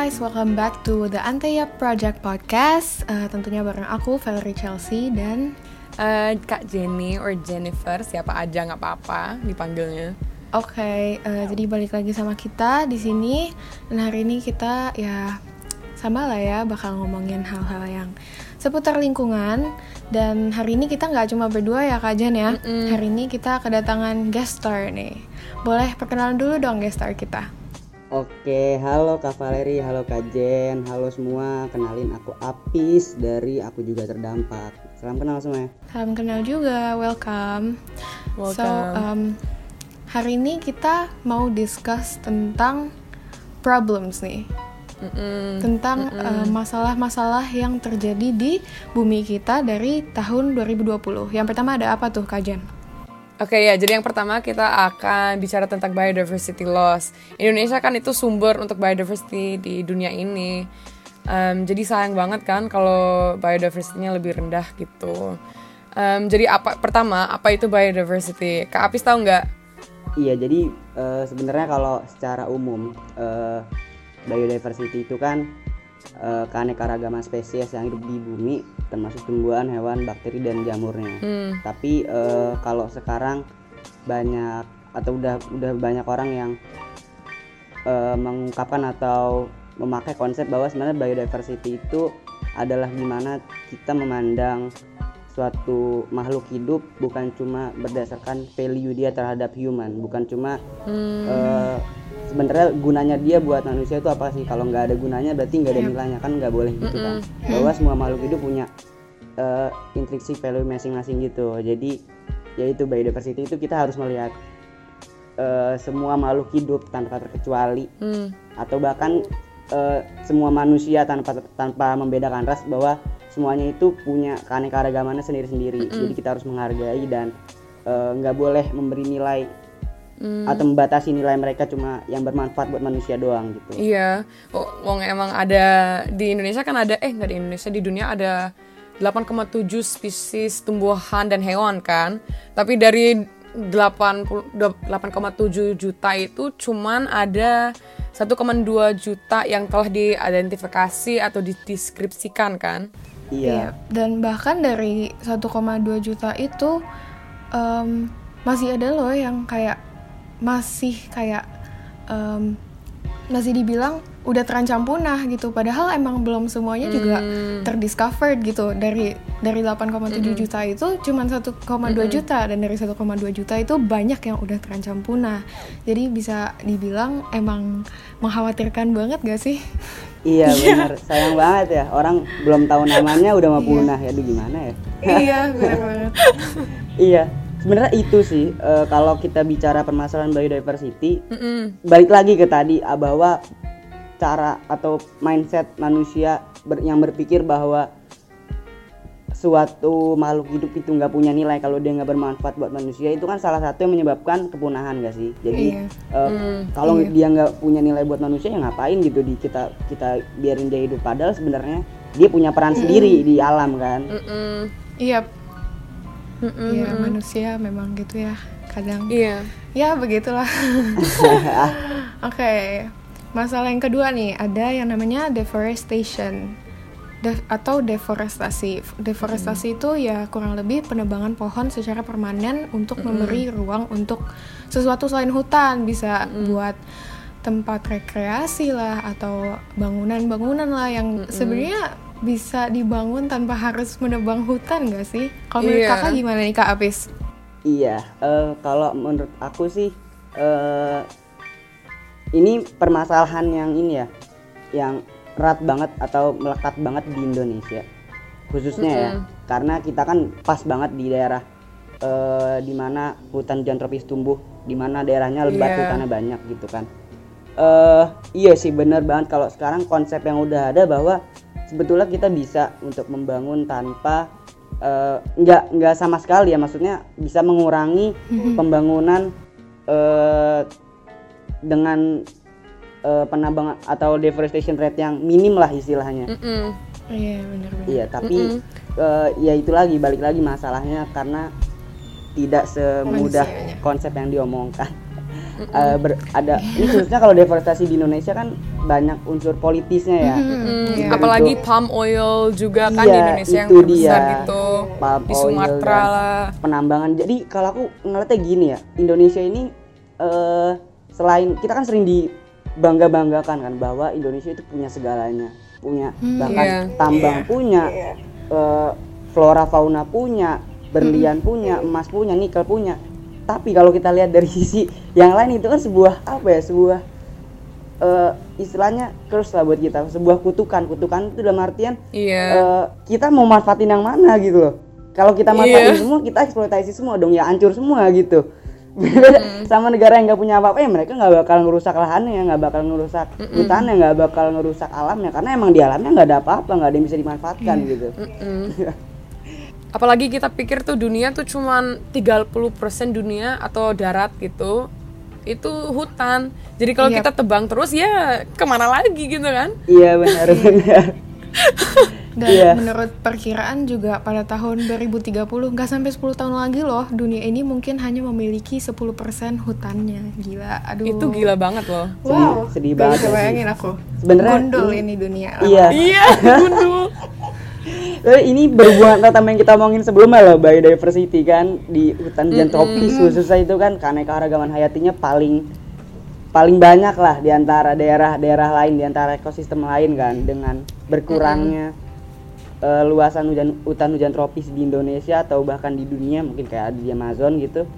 guys, welcome back to the Anteya Project Podcast. Uh, tentunya bareng aku Valerie Chelsea dan uh, Kak Jenny or Jennifer, siapa aja nggak apa-apa dipanggilnya. Oke, okay, uh, jadi balik lagi sama kita di sini dan hari ini kita ya sama lah ya bakal ngomongin hal-hal yang seputar lingkungan dan hari ini kita nggak cuma berdua ya Kak Jen ya. Mm -mm. Hari ini kita kedatangan guest star nih. Boleh perkenalan dulu dong guest star kita. Oke, halo Kak Valeri, halo Kak Jen, halo semua. Kenalin aku Apis dari Aku Juga Terdampak. Salam kenal semua. Salam kenal juga, welcome. Welcome. So, um, hari ini kita mau discuss tentang problems nih. Mm -mm. Tentang uh, masalah-masalah uh, yang terjadi di bumi kita dari tahun 2020. Yang pertama ada apa tuh, Kak Jen? Oke okay, ya, jadi yang pertama kita akan bicara tentang biodiversity loss. Indonesia kan itu sumber untuk biodiversity di dunia ini. Um, jadi sayang banget kan kalau biodiversity-nya lebih rendah gitu. Um, jadi apa pertama apa itu biodiversity? Kak Apis tahu nggak? Iya, jadi uh, sebenarnya kalau secara umum uh, biodiversity itu kan uh, keanekaragaman spesies yang hidup di bumi termasuk tumbuhan, hewan, bakteri dan jamurnya. Hmm. Tapi uh, kalau sekarang banyak atau udah udah banyak orang yang uh, mengungkapkan atau memakai konsep bahwa sebenarnya biodiversity itu adalah gimana kita memandang suatu makhluk hidup bukan cuma berdasarkan value dia terhadap human, bukan cuma hmm. uh, sebenarnya gunanya dia buat manusia itu apa sih? Kalau nggak ada gunanya berarti nggak ada nilainya kan? Nggak boleh gitu kan? Bahwa semua makhluk hidup punya uh, intrinsic value masing-masing gitu. Jadi yaitu biodiversity itu kita harus melihat uh, semua makhluk hidup tanpa terkecuali. Mm. atau bahkan uh, semua manusia tanpa tanpa membedakan ras bahwa semuanya itu punya keanekaragamannya sendiri-sendiri. Mm -hmm. jadi kita harus menghargai dan nggak uh, boleh memberi nilai hmm. atau membatasi nilai mereka cuma yang bermanfaat buat manusia doang gitu. Iya, oh, wong emang ada di Indonesia kan ada eh nggak di Indonesia di dunia ada 8,7 spesies tumbuhan dan hewan kan. Tapi dari 8,7 juta itu cuman ada 1,2 juta yang telah diidentifikasi atau dideskripsikan kan? Iya. iya. Dan bahkan dari 1,2 juta itu um, masih ada loh yang kayak masih kayak um, masih dibilang udah terancam punah gitu. Padahal emang belum semuanya juga hmm. terdiscovered gitu. Dari dari 8,7 hmm. juta itu cuma 1,2 hmm. juta. Dan dari 1,2 juta itu banyak yang udah terancam punah. Jadi bisa dibilang emang mengkhawatirkan banget gak sih? Iya, iya. benar. Sayang banget ya. Orang belum tahu namanya udah mau iya. punah. Ya aduh gimana ya? Iya benar banget. Iya sebenarnya itu sih uh, kalau kita bicara permasalahan biodiversity mm -mm. balik lagi ke tadi uh, bahwa cara atau mindset manusia ber, yang berpikir bahwa suatu makhluk hidup itu nggak punya nilai kalau dia nggak bermanfaat buat manusia itu kan salah satu yang menyebabkan kepunahan gak sih jadi iya. uh, mm, kalau iya. dia nggak punya nilai buat manusia ya ngapain gitu di kita kita biarin dia hidup padahal sebenarnya dia punya peran mm. sendiri di alam kan mm -mm. iya mm ya manusia memang gitu ya kadang iya ya begitulah oke okay. masalah yang kedua nih ada yang namanya deforestation De atau deforestasi deforestasi mm. itu ya kurang lebih penebangan pohon secara permanen untuk mm. memberi ruang untuk sesuatu selain hutan bisa mm. buat tempat rekreasi lah atau bangunan-bangunan lah yang mm -hmm. sebenarnya bisa dibangun tanpa harus menebang hutan gak sih? Kalau menurut yeah. kakak gimana nih kak Apis? Iya, uh, kalau menurut aku sih uh, ini permasalahan yang ini ya, yang erat banget atau melekat banget di Indonesia, khususnya mm -hmm. ya, karena kita kan pas banget di daerah uh, di mana hutan hujan tropis tumbuh, di mana daerahnya lebat yeah. hutannya banyak gitu kan. Uh, iya sih bener banget kalau sekarang konsep yang udah ada bahwa sebetulnya kita bisa untuk membangun tanpa uh, nggak nggak sama sekali ya maksudnya bisa mengurangi mm-hmm. pembangunan uh, dengan uh, penambangan atau deforestation rate yang minim lah istilahnya. Mm-hmm. Iya benar Iya tapi mm-hmm. uh, ya itu lagi balik lagi masalahnya karena tidak semudah Manusianya. konsep yang diomongkan. Eh, ber- ada ini khususnya kalau deforestasi di Indonesia kan banyak unsur politisnya ya. Hmm, Iya. apalagi Itu- palm oil juga kan di Iya, Indonesia yang itu terbesar dia. gitu Palm di oil Sumatera dan lah penambangan. Jadi kalau aku ngeliatnya gini ya, Indonesia ini eh selain kita kan sering dibangga-banggakan kan bahwa Indonesia itu punya segalanya, punya bahkan Iya. tambang punya, eh, flora fauna punya, berlian punya, emas punya, nikel punya. Tapi kalau kita lihat dari sisi yang lain itu kan sebuah apa ya, sebuah eh, istilahnya curse lah buat kita, sebuah kutukan. Kutukan itu dalam artian iya eh, kita mau manfaatin yang mana gitu loh. Kalau kita Iya. manfaatin semua, kita eksploitasi semua dong ya hancur semua gitu. Beda sama negara yang nggak punya apa-apa ya mereka nggak bakal ngerusak lahannya, nggak bakal ngerusak hutannya, nggak bakal ngerusak alamnya karena emang di alamnya nggak ada apa-apa, nggak ada yang bisa dimanfaatkan gitu. Mm. apalagi kita pikir tuh dunia tuh cuman 30% dunia atau darat gitu itu hutan jadi kalau Iya. kita tebang terus ya ke mana lagi gitu kan Iya benar benar. Dan Iya. menurut perkiraan juga pada tahun 2030 nggak sampai 10 tahun lagi loh dunia ini mungkin hanya memiliki 10% hutannya. Gila. Aduh. itu gila banget loh Wow. Sedih Gak banget bayangin aku. Sebenarnya Gondol ini- ini dunia. Iya. iya gundul Eh, ini berhubungan sama yang kita omongin sebelumnya loh biodiversity kan di hutan hujan tropis khususnya itu kan keanekaragaman hayatinya paling paling banyak lah di antara daerah-daerah lain di antara ekosistem lain kan dengan berkurangnya eh, luasan hujan hutan hujan tropis di Indonesia atau bahkan di dunia mungkin kayak di Amazon gitu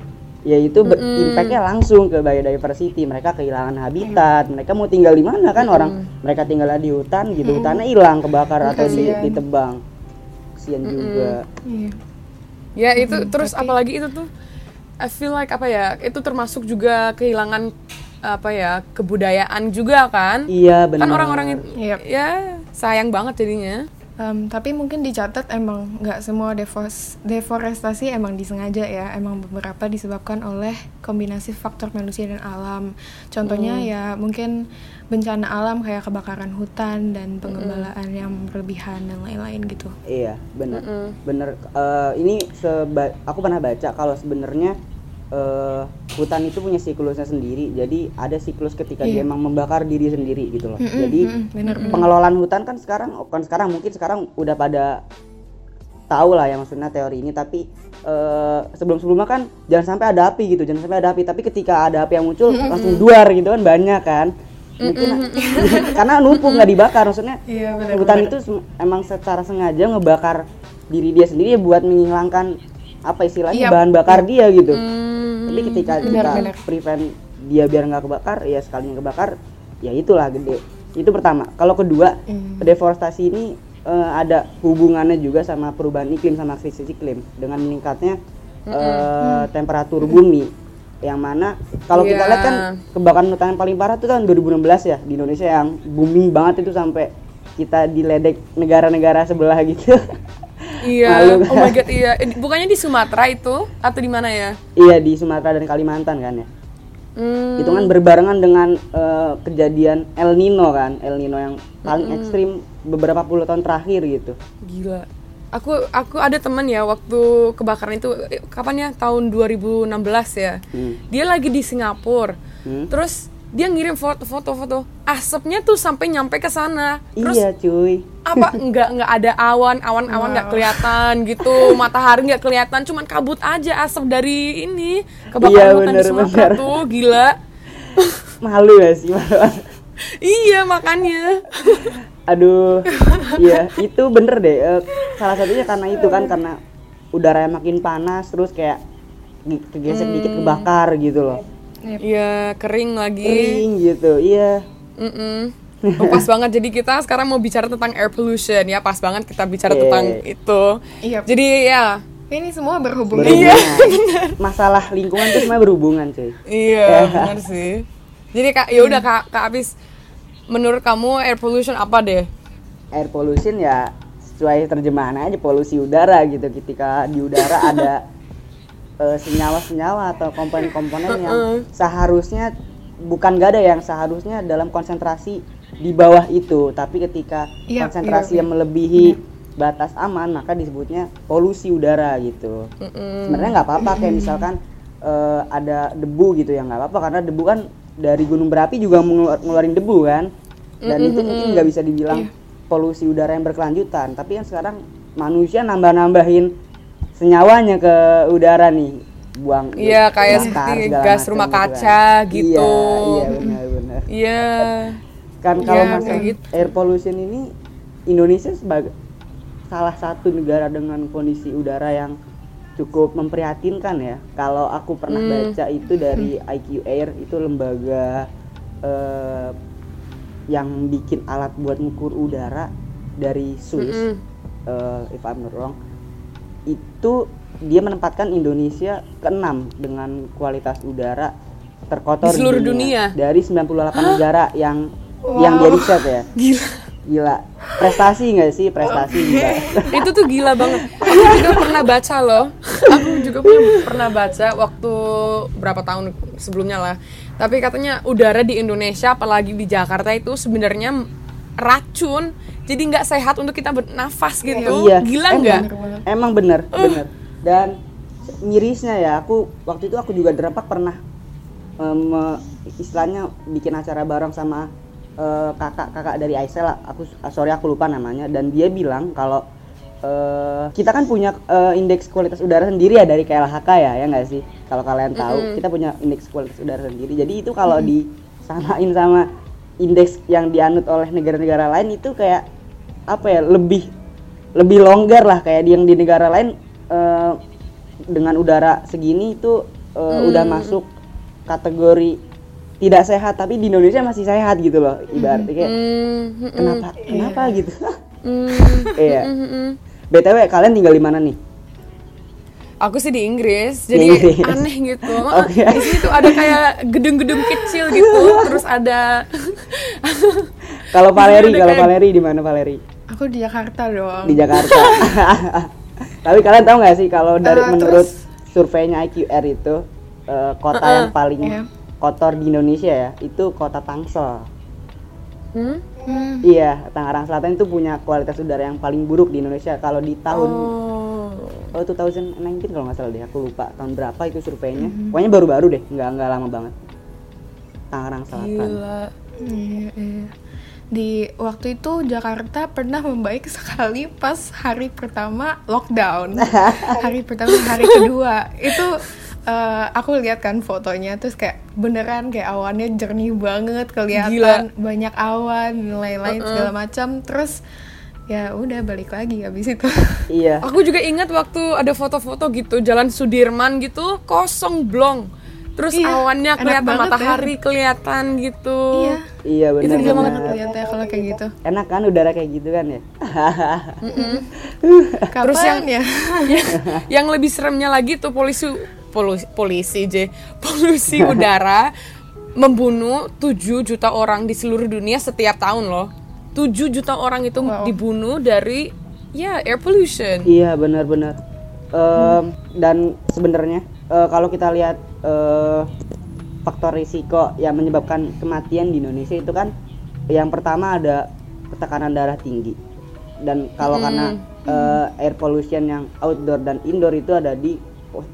ya itu ber- impactnya langsung ke biodiversity. Mereka kehilangan habitat mereka mau tinggal di mana kan orang? Mereka tinggal di hutan gitu hutannya hilang kebakar atau di- Kasian. ditebang kasian juga Iya. ya itu terus apalagi itu tuh I feel like apa ya itu termasuk juga kehilangan apa ya kebudayaan juga kan iya benar kan orang-orang itu Yep. ya sayang banget jadinya Em, tapi mungkin dicatat emang nggak semua defos- deforestasi emang disengaja ya emang beberapa disebabkan oleh kombinasi faktor manusia dan alam contohnya ya mungkin bencana alam kayak kebakaran hutan dan pengembalaan yang berlebihan dan lain-lain gitu. Iya benar. Benar. Eh, ini seba- aku pernah baca kalau sebenarnya eh, hutan itu punya siklusnya sendiri. Jadi ada siklus ketika dia emang membakar diri sendiri gitu loh. Jadi Mm, bener pengelolaan hutan kan sekarang kan sekarang mungkin sekarang udah pada tahu lah ya maksudnya teori ini. Tapi sebelum sebelumnya kan jangan sampai ada api gitu jangan sampai ada api. Tapi ketika ada api yang muncul langsung duar gitu kan banyak kan mungkin karena numpuk nggak dibakar maksudnya. Iya, hutan itu emang secara sengaja ngebakar diri dia sendiri ya buat menghilangkan apa istilahnya Iya. bahan bakar dia gitu. Hmm, tapi ketika kita benar. prevent dia biar nggak kebakar ya sekalinya kebakar ya itulah gede. Itu pertama. Kalau kedua Hmm. deforestasi ini eh, ada hubungannya juga sama perubahan iklim sama krisis iklim. Dengan meningkatnya eh, temperatur bumi yang mana kalau kita Iya. lihat kan kebakaran hutan yang paling parah itu tahun 2016 ya di Indonesia yang booming banget itu sampai kita diledek negara-negara sebelah gitu. Iya Malu. oh my god iya. Eh, bukannya di Sumatera itu atau di mana ya? Iya di Sumatera dan Kalimantan kan ya. Hmm, itu kan berbarengan dengan eh, kejadian El Nino kan El Nino yang paling ekstrim beberapa puluh tahun terakhir gitu. Gila aku aku ada teman ya waktu kebakaran itu eh, kapan ya? Tahun 2016 ya. Hmm. dia lagi di Singapura. Hmm. terus dia ngirim foto-foto foto asapnya tuh sampai nyampe ke sana. Terus iya cuy. apa nggak nggak ada awan awan awan nggak kelihatan gitu. Matahari nggak kelihatan cuman kabut aja asap dari ini. Kebakaran Iya, hutan di Sumatera bener. tuh gila. Malu ya sih malu. Iya makanya aduh. Iya itu bener deh Eh, salah satunya karena itu kan karena udara yang makin panas terus kayak kegesek Hmm. dikit kebakar gitu loh. Iya kering lagi. Kering gitu iya. Mm-mm. Oh, pas banget. Jadi kita sekarang mau bicara tentang air pollution. Ya pas banget kita bicara Iya. tentang itu. Iya. jadi ya. Ini semua berhubungan. Berhubungan. Masalah lingkungan itu semua berhubungan cuy. Iya benar sih. Jadi kak ya udah kak kak Apis menurut kamu air pollution apa deh? Air pollution ya sesuai terjemahan aja polusi udara gitu ketika di udara ada eh, senyawa-senyawa atau komponen-komponen yang seharusnya bukan gak ada yang seharusnya dalam konsentrasi di bawah itu. Tapi ketika Iya, konsentrasi iya, yang melebihi batas aman maka disebutnya polusi udara gitu. Sebenarnya nggak apa-apa kayak misalkan eh, ada debu gitu ya nggak apa-apa. Karena debu kan dari gunung berapi juga mengeluar- ngeluarin debu kan dan itu mungkin nggak bisa dibilang polusi udara yang berkelanjutan tapi yang sekarang manusia nambah-nambahin senyawanya ke udara nih buang Iya, kayak bakar seperti gas rumah gitu kan. kaca gitu. iya iya benar-benar Iya. kan kalau Iya, masalah kayak gitu. air pollution ini Indonesia sebagai salah satu negara dengan kondisi udara yang cukup memprihatinkan ya. Kalau aku pernah Hmm. baca itu dari IQ Air itu lembaga eh, yang bikin alat buat ngukur udara dari Swiss, Mm-mm. eh, if I'm not wrong, itu dia menempatkan Indonesia keenam dengan kualitas udara terkotor Di seluruh dunia? dari 98 negara yang yang dia riset ya. Gila. Gila. Prestasi nggak sih? Prestasi gila. itu tuh gila banget. Aku juga pernah baca loh. Aku juga punya pernah baca waktu berapa tahun sebelumnya lah. Tapi katanya udara di Indonesia, apalagi di Jakarta itu sebenarnya racun. Jadi nggak sehat untuk kita bernafas gitu. Iya. Gila Emang. nggak? Emang bener, bener. Dan mirisnya ya, aku waktu itu aku juga derempak pernah eh, istilahnya bikin acara bareng sama eh, kakak-kakak dari Aisel. Aku sorry aku lupa namanya dan dia bilang kalau eh, kita kan punya eh, indeks kualitas udara sendiri ya dari KLHK ya, ya nggak sih? Kalau kalian tahu, kita punya indeks kualitas udara sendiri. Jadi itu kalau disamain sama indeks yang dianut oleh negara-negara lain itu kayak apa ya lebih lebih longgar lah. Kayak yang di negara lain eh, dengan udara segini itu eh, udah masuk kategori tidak sehat tapi di Indonesia masih sehat gitu loh ibaratnya kayak Hmm, hmm, kenapa? Kenapa? gitu. Hmm, iya. Hmm, hmm. Btw kalian tinggal di mana nih Aku sih di Inggris, Di jadi Inggris. aneh gitu. Oke. Di sini tuh ada kayak gedung-gedung kecil gitu, terus ada kalau Valeri kalau kayak- Valeri di mana Valeri Aku di Jakarta dong. di Jakarta tapi kalian tahu nggak sih kalau dari Eh, menurut terus? surveinya IQR itu eh, kota Uh-uh. yang paling Iya. kotor di Indonesia ya itu kota Tangsel hmm? Hmm. Iya, Tangerang Selatan itu punya kualitas udara yang paling buruk di Indonesia. Kalau di tahun Oh. oh 2019 kalau nggak salah deh, aku lupa tahun berapa itu surveinya. Pokoknya baru-baru deh, nggak nggak lama banget. Tangerang Selatan. Gila. Iya, iya. Di waktu itu Jakarta pernah membaik sekali pas hari pertama lockdown. hari pertama, hari kedua itu eh, aku lihat kan fotonya terus kayak beneran kayak awannya jernih banget kelihatan banyak awan lain-lain segala macam terus ya udah balik lagi habis itu. Iya. Aku juga ingat waktu ada foto-foto gitu jalan Sudirman gitu kosong blong. Terus Iya, awannya kelihatan banget ya. matahari kelihatan gitu. iya. Iya benar. gila banget Lihat ya kalau kayak gitu. Enak kan udara kayak gitu kan ya? Kapan Terus yang- ya? Ya, yang lebih seremnya lagi tuh polisi polisi polisi J, polusi udara membunuh 7 juta orang di seluruh dunia setiap tahun loh. 7 juta orang itu Wow. dibunuh dari ya air pollution. Iya benar-benar. Em, Dan sebenarnya eh, kalau kita lihat eh, faktor risiko yang menyebabkan kematian di Indonesia itu kan yang pertama ada tekanan darah tinggi dan kalau karena eh, air pollution yang outdoor dan indoor itu ada di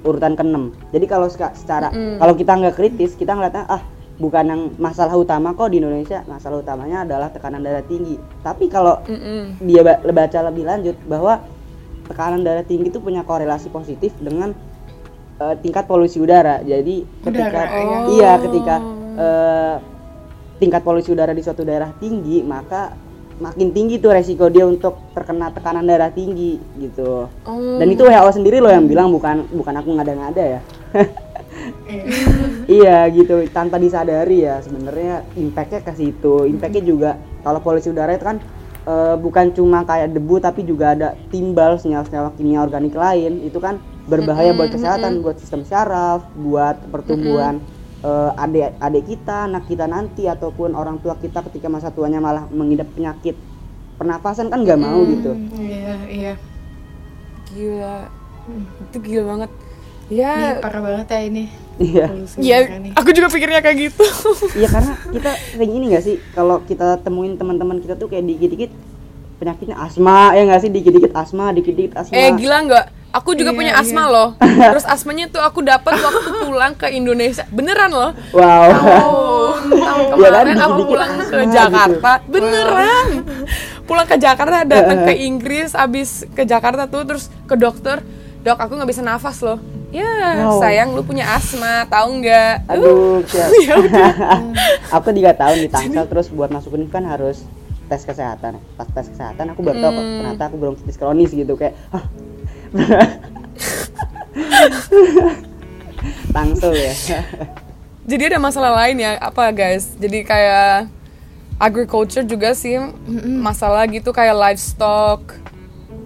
urutan ke-6. Jadi kalau secara kalau kita nggak kritis kita ngeliatnya ah bukan yang masalah utama kok di Indonesia masalah utamanya adalah tekanan darah tinggi. Tapi kalau Mm-mm. dia ba- baca lebih lanjut bahwa tekanan darah tinggi itu punya korelasi positif dengan eh, tingkat polusi udara. Jadi ketika Udara, ya. iya ketika eh, tingkat polusi udara di suatu daerah tinggi, maka makin tinggi tuh resiko dia untuk terkena tekanan darah tinggi gitu. Oh. Dan itu WHO sendiri loh yang bilang bukan bukan aku ngada-ngada ya. iya gitu tanpa disadari ya sebenarnya impactnya ke situ impactnya juga kalau polusi udara itu kan eh, bukan cuma kayak debu tapi juga ada timbal senyawa-senyawa kimia organik lain itu kan berbahaya buat kesehatan buat sistem syaraf buat pertumbuhan eh, adik adik kita anak kita nanti ataupun orang tua kita ketika masa tuanya malah mengidap penyakit pernapasan kan nggak mau gitu Iya, iya. Gila. Itu gila banget. Ya, Ini parah banget ya ini. iya ya nih. aku juga pikirnya kayak gitu. Iya karena kita sering ini gak sih kalau kita temuin teman-teman kita tuh kayak dikit-dikit penyakitnya asma ya nggak sih dikit-dikit asma dikit-dikit asma eh gila nggak? Aku juga Iya, punya iya. asma loh. Terus asmanya tuh aku dapat waktu pulang ke Indonesia. Beneran loh. wow Tahun Ya kan, kemarin aku dikit-dikit pulang asma ke gitu. Jakarta. Beneran. Pulang ke Jakarta datang ke Inggris abis ke Jakarta tuh terus ke dokter. Dok, aku nggak bisa nafas loh. Ya, Wow. sayang lu punya asma, tahu nggak? aduh siap Ya aku tiga tahun di Tangsel terus buat masuk univ kan harus tes kesehatan pas tes kesehatan aku baru tahu Hmm. ternyata aku bronkitis kronis gitu kayak Hah. Tangsel ya Jadi ada masalah lain ya, apa guys? Jadi kayak agriculture juga sih masalah gitu kayak livestock,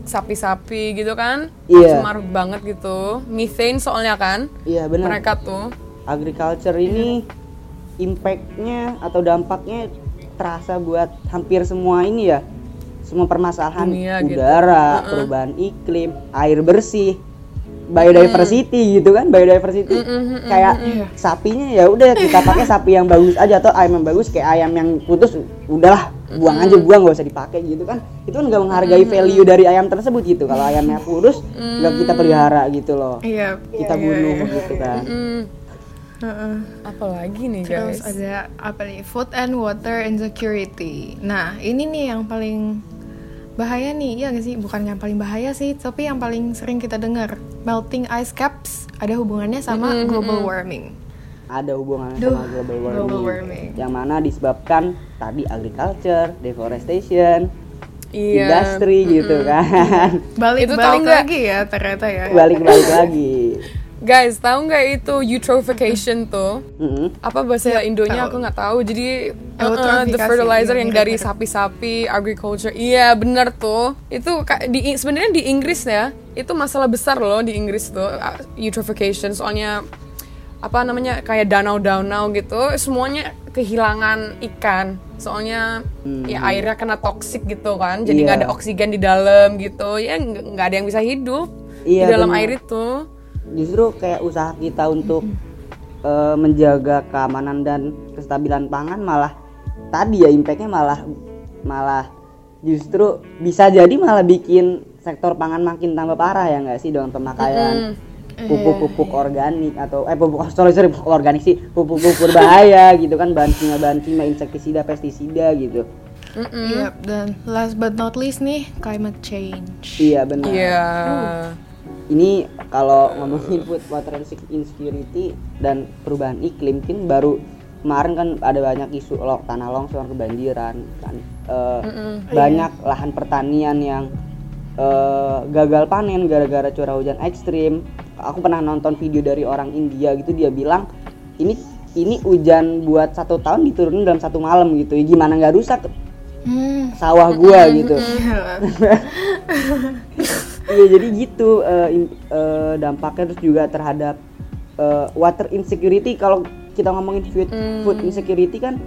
sapi-sapi gitu kan? Iya. Cemar banget gitu. Methane soalnya kan? iya benar Mereka tuh. agriculture ini impactnya atau dampaknya terasa buat hampir semua ini ya semua permasalahan Dunia gitu. udara perubahan iklim air bersih biodiversity gitu kan biodiversity kayak sapinya ya udah kita pakai sapi yang bagus aja atau ayam yang bagus kayak ayam yang putus udahlah buang aja buang nggak usah dipakai gitu kan itu kan nggak menghargai value dari ayam tersebut gitu kalau ayamnya kurus nggak kita pelihara gitu loh Iya. kita iya, bunuh iya. gitu kan Heeh. apalagi nih Terus guys? ada apa nih? Food and water insecurity. Nah, ini nih yang paling bahaya nih, ya nggak sih? Bukan yang paling bahaya sih, tapi yang paling sering kita dengar. Melting ice caps ada hubungannya sama global warming. ada hubungannya Duh, sama global warming. global warming. yang mana disebabkan tadi agriculture, deforestation, Iya. industri gitu kan Balik Itu balik lagi ya ternyata ya. balik-balik lagi Guys, tahu nggak itu eutrophication tuh? Mm-mm. Apa bahasa Indonya tahu. aku nggak tahu. Jadi uh, uh, the fertilizer yang dari sapi-sapi, agriculture. Iya, bener tuh. Itu ka- di sebenarnya di Inggris ya. Itu masalah besar loh di Inggris tuh uh, eutrophication. Soalnya apa namanya kayak danau-danau gitu, semuanya kehilangan ikan. Soalnya ya airnya kena toksik gitu kan. Jadi nggak Hmm. Iya. ada oksigen di dalam gitu. Ya nggak ada yang bisa hidup Iya, di dalam bener. air itu. Justru kayak usaha kita untuk eh, menjaga keamanan dan kestabilan pangan malah tadi ya impactnya malah malah justru bisa jadi malah bikin sektor pangan makin tambah parah ya nggak sih dengan pemakaian pupuk-pupuk organik atau eh pupuk sorry sorry pupuk organik sih pupuk-pupuk berbahaya gitu kan bahan kimia bahan kimia insektisida pestisida gitu. Iya, dan last but not least nih climate change. iya benar. Iya. Ini kalau ngomongin food water and insecurity dan perubahan iklim mungkin baru kemarin kan ada banyak isu lo, tanah longsor kebanjiran kan Eh, banyak lahan pertanian yang eh, gagal panen gara-gara curah hujan ekstrim. Aku pernah nonton video dari orang India gitu dia bilang ini ini hujan buat satu tahun diturunin dalam satu malam gitu. Gimana nggak rusak Hmm. sawah gua gitu Iya. Jadi gitu eh, in- eh, dampaknya terus juga terhadap eh, water insecurity kalau kita ngomongin food, food insecurity kan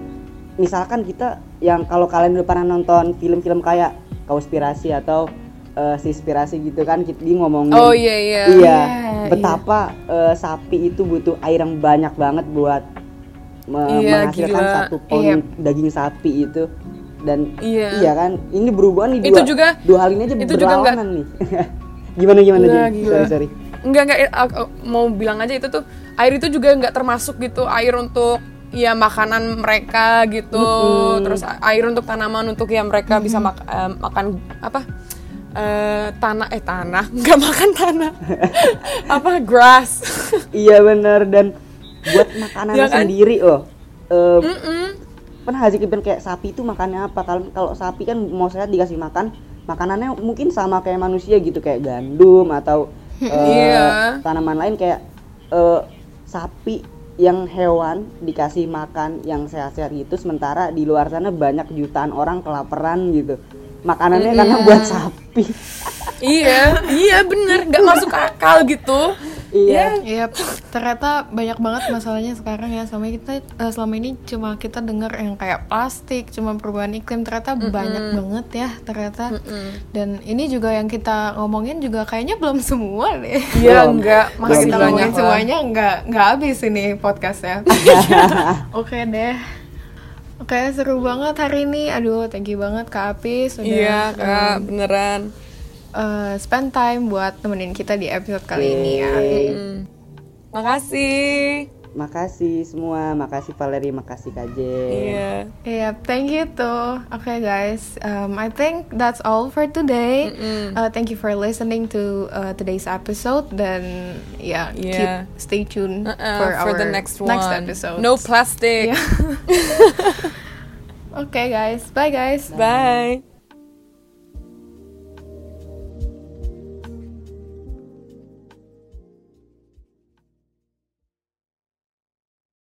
misalkan kita yang kalau kalian udah pernah nonton film-film kayak konspirasi atau eh, Sispirasi gitu kan kita ngomongin Oh iya iya. iya Iya, betapa eh, sapi itu butuh air yang banyak banget buat me- Iya, menghasilkan gila. satu pound Iya. daging sapi itu dan Iya. kan ini berhubungan nih Itu dua, juga- dua hal ini aja itu juga nggak- berlawanan nih gimana gimana Jin? gila. sorry sorry Enggak enggak eh, aku mau bilang aja itu tuh air itu juga nggak termasuk gitu air untuk ya makanan mereka gitu. Terus a- air untuk tanaman untuk ya mereka bisa mak- eh, makan apa? eh, tanah eh tanah nggak makan tanah apa grass iya bener dan buat makanan Ya kan? sendiri loh Eh, Mm-mm. Pernah hasil kepikiran kayak sapi itu makannya apa? Kalau kalau sapi kan mau sehat dikasih makan makanannya mungkin sama kayak manusia gitu kayak gandum atau eh, Iya. tanaman lain kayak eh, sapi yang hewan dikasih makan yang sehat-sehat gitu sementara di luar sana banyak jutaan orang kelaparan gitu. Makanannya karena buat sapi. Iya iya bener. Nggak masuk akal gitu iya Iya, ternyata banyak banget masalahnya sekarang ya. Selama kita eh, selama ini cuma kita dengar yang kayak plastik, cuma perubahan iklim. Ternyata banyak banget ya ternyata. Dan ini juga yang kita ngomongin juga kayaknya belum semua deh. iya Belum. nggak Kalau masih kita banyak ngomongin semuanya nggak nggak habis ini podcastnya. Oke deh. Oke seru banget hari ini. Aduh, thank you banget Kak Apis sudah iya kak beneran uh, spend time buat temenin kita di episode kali ini ya. Hmm. Makasih. Makasih semua, makasih Valerie, makasih KJ. Iya. Yeah, thank you too. Okay, guys, um, I think that's all for today. Uh, thank you for listening to uh, today's episode. Then, yeah, Yeah. keep stay tuned Uh-uh, for our the next one. episode. No plastic. Yeah. okay, guys. Bye, guys. Bye.